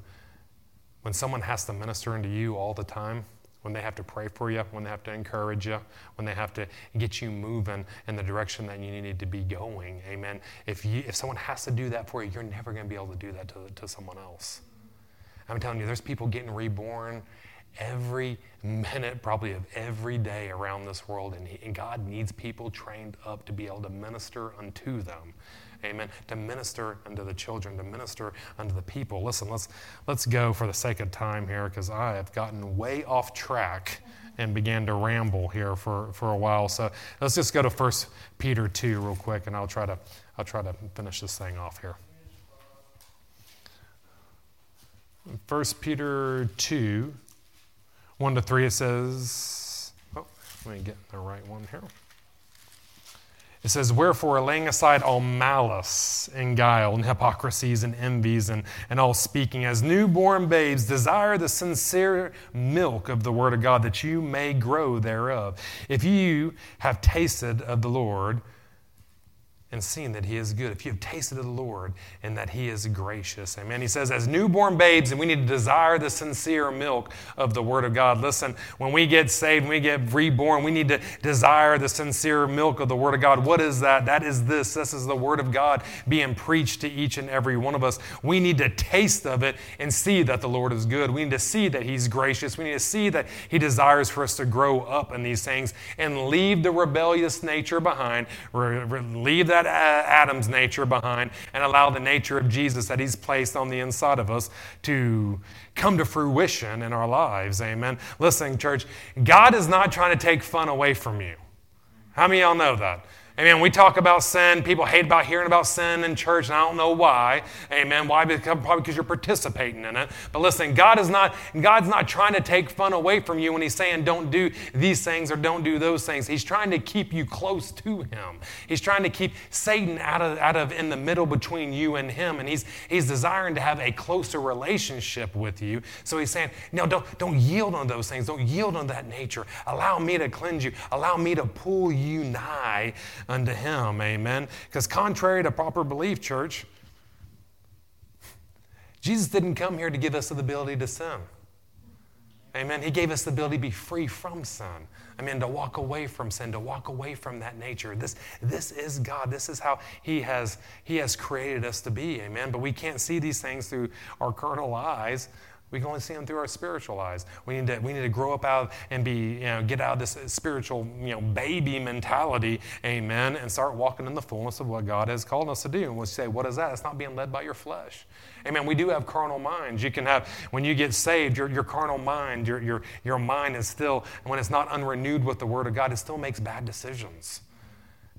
A: when someone has to minister into you all the time, when they have to pray for you, when they have to encourage you, when they have to get you moving in the direction that you need to be going. Amen. If, you, if someone has to do that for you, you're never going to be able to do that to, to someone else. I'm telling you, there's people getting reborn every minute, probably of every day around this world, and, he, and God needs people trained up to be able to minister unto them amen, to minister unto the children, to minister unto the people. Listen, let's, let's go for the sake of time here because I have gotten way off track and began to ramble here for, for a while. So let's just go to 1 Peter 2 real quick and I'll try to, I'll try to finish this thing off here. 1 Peter 2, 1 to 3, it says, oh, let me get the right one here. It says, Wherefore, laying aside all malice and guile and hypocrisies and envies and, and all speaking, as newborn babes, desire the sincere milk of the Word of God, that you may grow thereof. If you have tasted of the Lord, and seen that He is good, if you have tasted of the Lord and that He is gracious. Amen. He says, as newborn babes, and we need to desire the sincere milk of the Word of God. Listen, when we get saved, when we get reborn, we need to desire the sincere milk of the Word of God. What is that? That is this. This is the Word of God being preached to each and every one of us. We need to taste of it and see that the Lord is good. We need to see that He's gracious. We need to see that He desires for us to grow up in these things and leave the rebellious nature behind, leave that that uh, Adam's nature behind and allow the nature of Jesus that He's placed on the inside of us to come to fruition in our lives. Amen. Listen, church, God is not trying to take fun away from you. How many y'all know that? Amen. We talk about sin. People hate about hearing about sin in church, and I don't know why. Amen. Why? Because, probably because you're participating in it. But listen, God is not God's not trying to take fun away from you when He's saying don't do these things or don't do those things. He's trying to keep you close to Him. He's trying to keep Satan out of out of in the middle between you and Him, and He's He's desiring to have a closer relationship with you. So He's saying, no, don't don't yield on those things. Don't yield on that nature. Allow me to cleanse you. Allow me to pull you nigh unto him. Amen. Because contrary to proper belief, church, Jesus didn't come here to give us the ability to sin. Amen. He gave us the ability to be free from sin. I mean, to walk away from sin, to walk away from that nature. This, this is God. This is how He has, he has created us to be. Amen. But we can't see these things through our carnal eyes. We can only see them through our spiritual eyes. We need to, we need to grow up out and be, you know, get out of this spiritual, you know, baby mentality, amen, and start walking in the fullness of what God has called us to do. And we'll say, what is that? It's not being led by your flesh. Amen. We do have carnal minds. You can have, when you get saved, your, your carnal mind, your, your, your mind is still, when it's not unrenewed with the Word of God, it still makes bad decisions.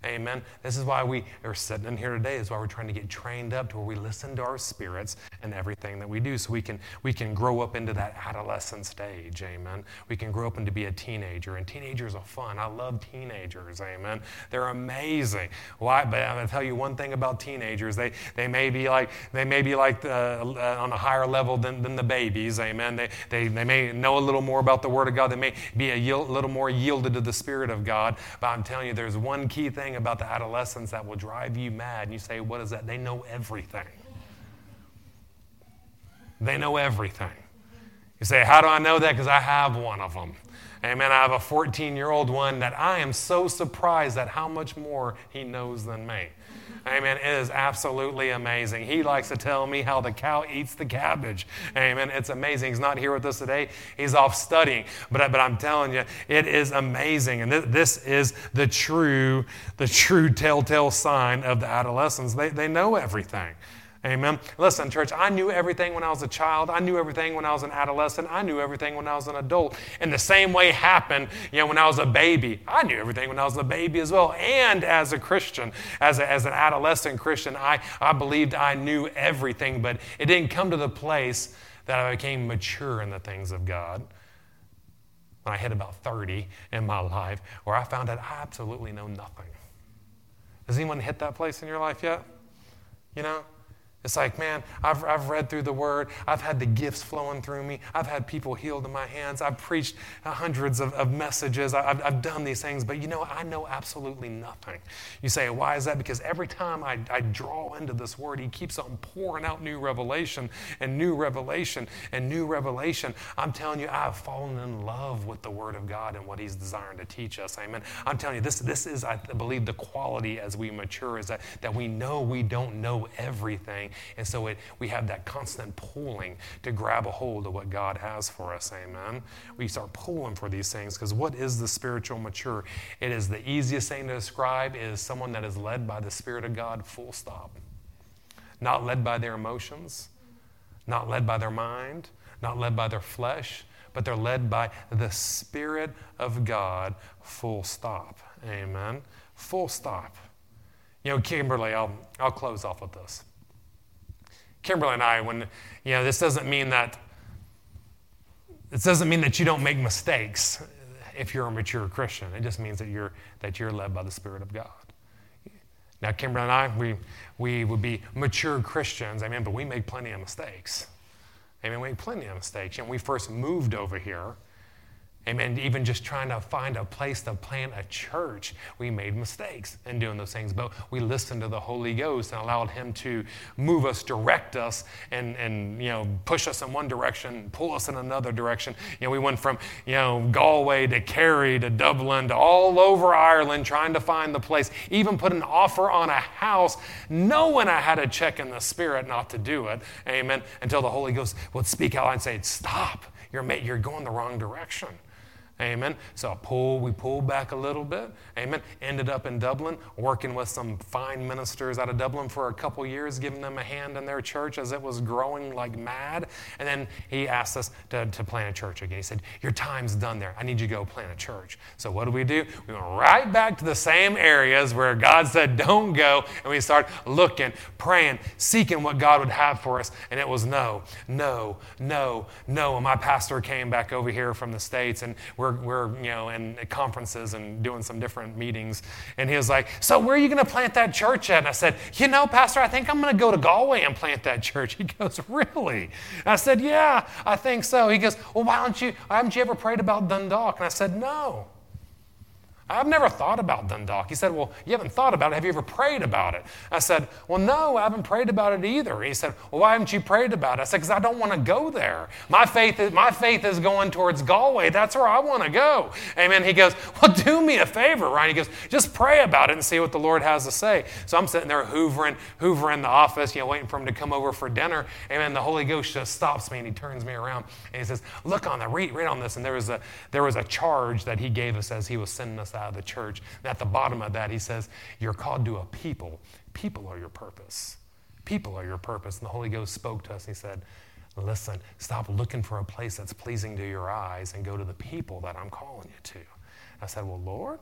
A: Amen. This is why we are sitting in here today. This Is why we're trying to get trained up to where we listen to our spirits and everything that we do, so we can we can grow up into that adolescent stage. Amen. We can grow up into be a teenager, and teenagers are fun. I love teenagers. Amen. They're amazing. Why? But I'm going to tell you one thing about teenagers. They they may be like they may be like the, uh, on a higher level than, than the babies. Amen. They, they they may know a little more about the Word of God. They may be a little more yielded to the Spirit of God. But I'm telling you, there's one key thing thing about the adolescents that will drive you mad. And you say, What is that? They know everything. They know everything. You say, How do I know that? Because I have one of them. Amen. I have a 14 year old one that I am so surprised at how much more he knows than me. Amen. It is absolutely amazing. He likes to tell me how the cow eats the cabbage. Amen. It's amazing. He's not here with us today. He's off studying. But, but I'm telling you, it is amazing. And this, this is the true, the true telltale sign of the adolescents. They, they know everything. Amen. Listen, church, I knew everything when I was a child. I knew everything when I was an adolescent. I knew everything when I was an adult. And the same way happened, you know, when I was a baby. I knew everything when I was a baby as well. And as a Christian, as, a, as an adolescent Christian, I, I believed I knew everything, but it didn't come to the place that I became mature in the things of God. When I hit about 30 in my life, where I found out I absolutely know nothing. Has anyone hit that place in your life yet? You know? It's like, man, I've, I've read through the word. I've had the gifts flowing through me. I've had people healed in my hands. I've preached hundreds of, of messages. I've, I've done these things, but you know, I know absolutely nothing. You say, why is that? Because every time I, I draw into this word, he keeps on pouring out new revelation and new revelation and new revelation. I'm telling you, I've fallen in love with the word of God and what he's desiring to teach us. Amen. I'm telling you, this, this is, I believe, the quality as we mature is that, that we know we don't know everything and so it, we have that constant pulling to grab a hold of what God has for us. Amen. We start pulling for these things because what is the spiritual mature? It is the easiest thing to describe is someone that is led by the Spirit of God, full stop. Not led by their emotions, not led by their mind, not led by their flesh, but they're led by the Spirit of God, full stop. Amen. Full stop. You know, Kimberly, I'll, I'll close off with this. Kimberly and I, when, you know, this doesn't mean that, this doesn't mean that you don't make mistakes if you're a mature Christian. It just means that you're, that you're led by the Spirit of God. Now, Kimberly and I, we, we would be mature Christians, amen, but we make plenty of mistakes. Amen, we make plenty of mistakes. And we first moved over here, Amen. Even just trying to find a place to plant a church, we made mistakes in doing those things. But we listened to the Holy Ghost and allowed Him to move us, direct us, and, and you know, push us in one direction, pull us in another direction. You know, we went from, you know, Galway to Kerry to Dublin to all over Ireland trying to find the place. Even put an offer on a house, knowing I had to check in the spirit not to do it. Amen. Until the Holy Ghost would speak out and say, Stop. You're, you're going the wrong direction. Amen. So I we pulled back a little bit. Amen. Ended up in Dublin, working with some fine ministers out of Dublin for a couple years, giving them a hand in their church as it was growing like mad. And then he asked us to, to plant a church again. He said, Your time's done there. I need you to go plant a church. So what do we do? We went right back to the same areas where God said, Don't go. And we started looking, praying, seeking what God would have for us. And it was no, no, no, no. And my pastor came back over here from the States and we're, we're you know, in conferences and doing some different meetings. And he was like, So where are you going to plant that church at? And I said, You know, Pastor, I think I'm going to go to Galway and plant that church. [laughs] He goes, Really? I said, Yeah, I think so. He goes, Well, why don't you, haven't you ever prayed about Dundalk? And I said, No. I've never thought about Dundalk. He said, Well, you haven't thought about it. Have you ever prayed about it? I said, Well, no, I haven't prayed about it either. He said, Well, why haven't you prayed about it? I said, Because I don't want to go there. My faith, is, my faith is going towards Galway. That's where I want to go. Amen. He goes, Well, do me a favor, Ryan. He goes, Just pray about it and see what the Lord has to say. So I'm sitting there hoovering, hoovering the office, you know, waiting for him to come over for dinner. Amen. The Holy Ghost just stops me and he turns me around and he says, Look on that, read, read on this. And there was a there was a charge that he gave us as he was sending us of the church. At the bottom of that, he says, You're called to a people. People are your purpose. People are your purpose. And the Holy Ghost spoke to us. And He said, Listen, stop looking for a place that's pleasing to your eyes and go to the people that I'm calling you to. I said, Well, Lord,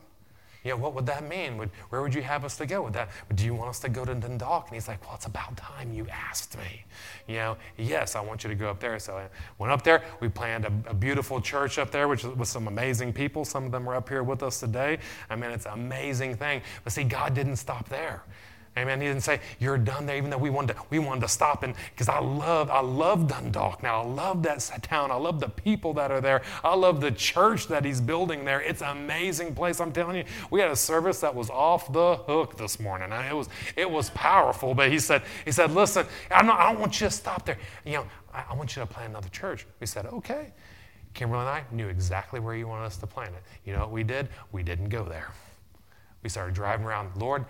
A: you know, what would that mean? Would, where would you have us to go? Would that, do you want us to go to Dundalk? And he's like, well, it's about time you asked me. You know, yes, I want you to go up there. So I went up there. We planned a, a beautiful church up there, which with some amazing people. Some of them are up here with us today. I mean, it's an amazing thing. But see, God didn't stop there. Amen. He didn't say you're done there, even though we wanted to, we wanted to stop and because I love I love Dundalk now. I love that town. I love the people that are there. I love the church that he's building there. It's an amazing place. I'm telling you, we had a service that was off the hook this morning. it was it was powerful. But he said he said, listen, I don't, I don't want you to stop there. You know, I, I want you to plant another church. We said, okay. Kimberly and I knew exactly where you wanted us to plant it. You know what we did? We didn't go there. We started driving around. Lord,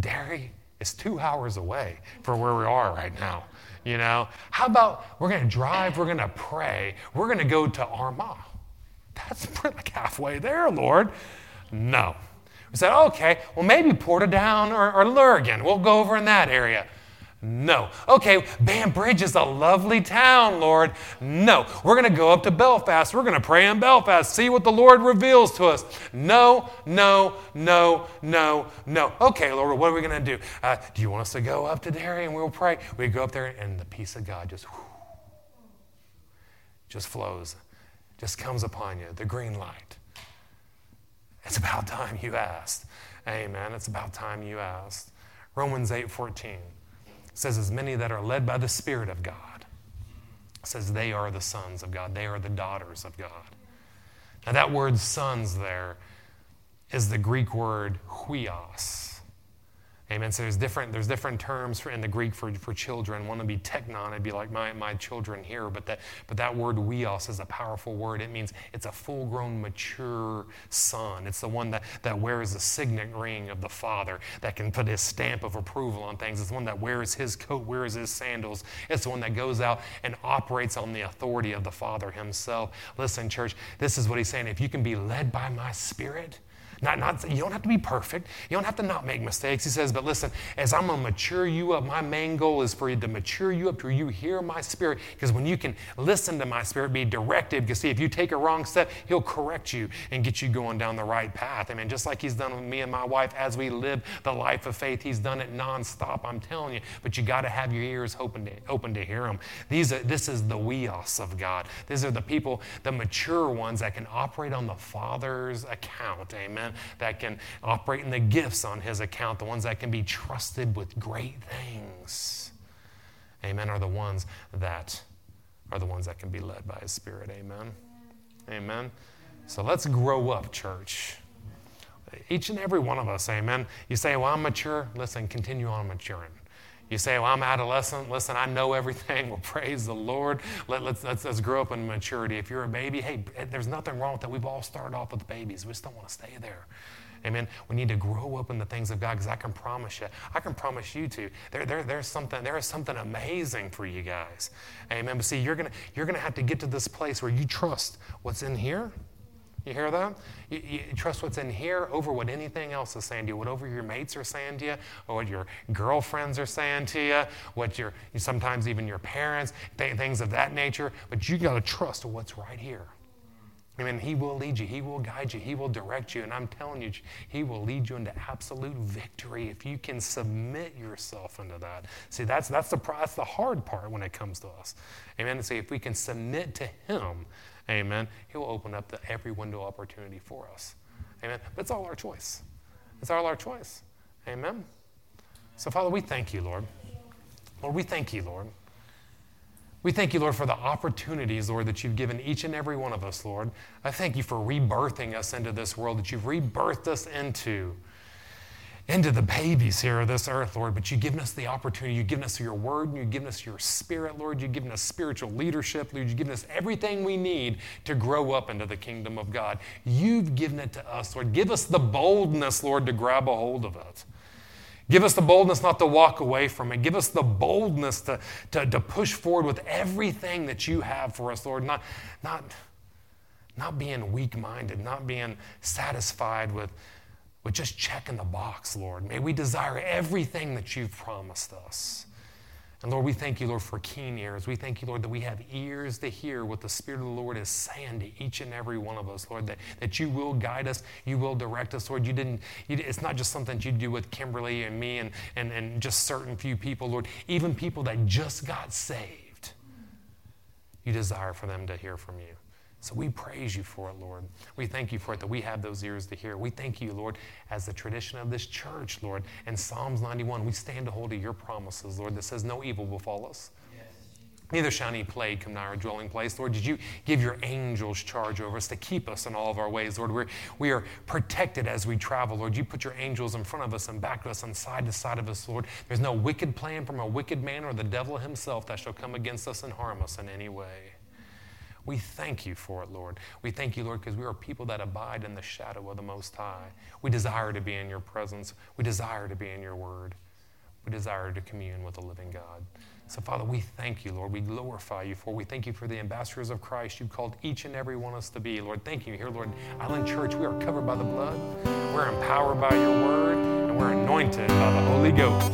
A: Derry is two hours away from where we are right now. You know, how about we're going to drive, we're going to pray, we're going to go to Armagh. That's [laughs] pretty like halfway there, Lord. No. We said, okay, well, maybe Portadown or, or Lurgan. We'll go over in that area. No. Okay, Banbridge is a lovely town, Lord. No. We're going to go up to Belfast. We're going to pray in Belfast, see what the Lord reveals to us. No, no, no, no, no. Okay, Lord, what are we going to do? Uh, do you want us to go up to Derry and we'll pray? We go up there and the peace of God just, whoo, just flows, just comes upon you, the green light. It's about time you asked. Amen. It's about time you asked. Romans 8 14 says, as many that are led by the Spirit of God, says they are the sons of God, they are the daughters of God. Now, that word sons there is the Greek word huios. Amen. So there's different, there's different terms for, in the Greek for, for children. One would be teknon, it'd be like my, my children here. But that, but that word huios is a powerful word. It means it's a full grown, mature son. It's the one that, that wears the signet ring of the father, that can put his stamp of approval on things. It's the one that wears his coat, wears his sandals. It's the one that goes out and operates on the authority of the father himself. Listen, church, this is what he's saying. If you can be led by my spirit, not, not, you don't have to be perfect. You don't have to not make mistakes. He says, but listen, as I'm going to mature you up, my main goal is for you to mature you up to you hear my spirit. Because when you can listen to my spirit, be directed, because see, if you take a wrong step, he'll correct you and get you going down the right path. I mean, just like he's done with me and my wife as we live the life of faith, he's done it nonstop, I'm telling you. But you got to have your ears open to, open to hear him. These are, this is the huios of God. These are the people, the mature ones that can operate on the Father's account. Amen that can operate in the gifts on his account, the ones that can be trusted with great things. Amen. Are the ones that are the ones that can be led by his spirit. Amen. Amen. So let's grow up, church. Each and every one of us, amen. You say, Well, I'm mature. Listen, continue on maturing. You say, Well, I'm adolescent. Listen, I know everything. [laughs] Well, praise the Lord. Let, us let's, let's grow up in maturity. If you're a baby, hey, eh, there's nothing wrong with that. We've all started off with babies. We just don't want to stay there. Amen. We need to grow up in the things of God because I can promise you, I can promise you too. There, there, there's something, there is something amazing for you guys. Amen. But see, you're gonna you're gonna have to get to this place where you trust what's in here. You hear that? You, you, trust what's in here over what anything else is saying to you, whatever your mates are saying to you, or what your girlfriends are saying to you, what your sometimes even your parents, th- things of that nature. But you got to trust what's right here. I mean, He will lead you, He will guide you, He will direct you. And I'm telling you, He will lead you into absolute victory if you can submit yourself into that. See, that's, that's, the, that's the hard part when it comes to us. Amen. And see, if we can submit to Him, amen, He will open up the, every window opportunity for us. Amen. But it's all our choice. It's all our choice. Amen. So, Father, we thank you, Lord. Lord, we thank you, Lord. We thank you, Lord, for the opportunities, Lord, that you've given each and every one of us, Lord. I thank you for rebirthing us into this world, that you've rebirthed us into, into the babies here of this earth, Lord. But you've given us the opportunity. You've given us your word, and you've given us your spirit, Lord. You've given us spiritual leadership, Lord. You've given us everything we need to grow up into the kingdom of God. You've given it to us, Lord. Give us the boldness, Lord, to grab a hold of it. Give us the boldness not to walk away from it. Give us the boldness to, to, to push forward with everything that you have for us, Lord. Not, not, not being weak minded, not being satisfied with, with just checking the box, Lord. May we desire everything that you've promised us. And Lord, we thank you, Lord, for keen ears. We thank you, Lord, that we have ears to hear what the Spirit of the Lord is saying to each and every one of us, Lord, that, that you will guide us, you will direct us, Lord. You didn't, you, it's not just something that you do with Kimberly and me and, and, and just certain few people, Lord, even people that just got saved. You desire for them to hear from you. So we praise you for it, Lord. We thank you for it that we have those ears to hear. We thank you, Lord, as the tradition of this church, Lord. And Psalms 91, we stand to hold of your promises, Lord, that says no evil will befall us. Neither shall any plague come nigh our dwelling place. Lord, did you give your angels charge over us to keep us in all of our ways? Lord, we're, we are protected as we travel. Lord, you put your angels in front of us and back of us and side to side of us, Lord. There's no wicked plan from a wicked man or the devil himself that shall come against us and harm us in any way. We thank you for it, Lord. We thank you, Lord, because we are people that abide in the shadow of the Most High. We desire to be in your presence. We desire to be in your word. We desire to commune with the living God. So, Father, we thank you, Lord. We glorify you for. We thank you for the ambassadors of Christ you've called each and every one of us to be. Lord, thank you. Here, Lord, Island Church, we are covered by the blood. We're empowered by your word, and we're anointed by the Holy Ghost.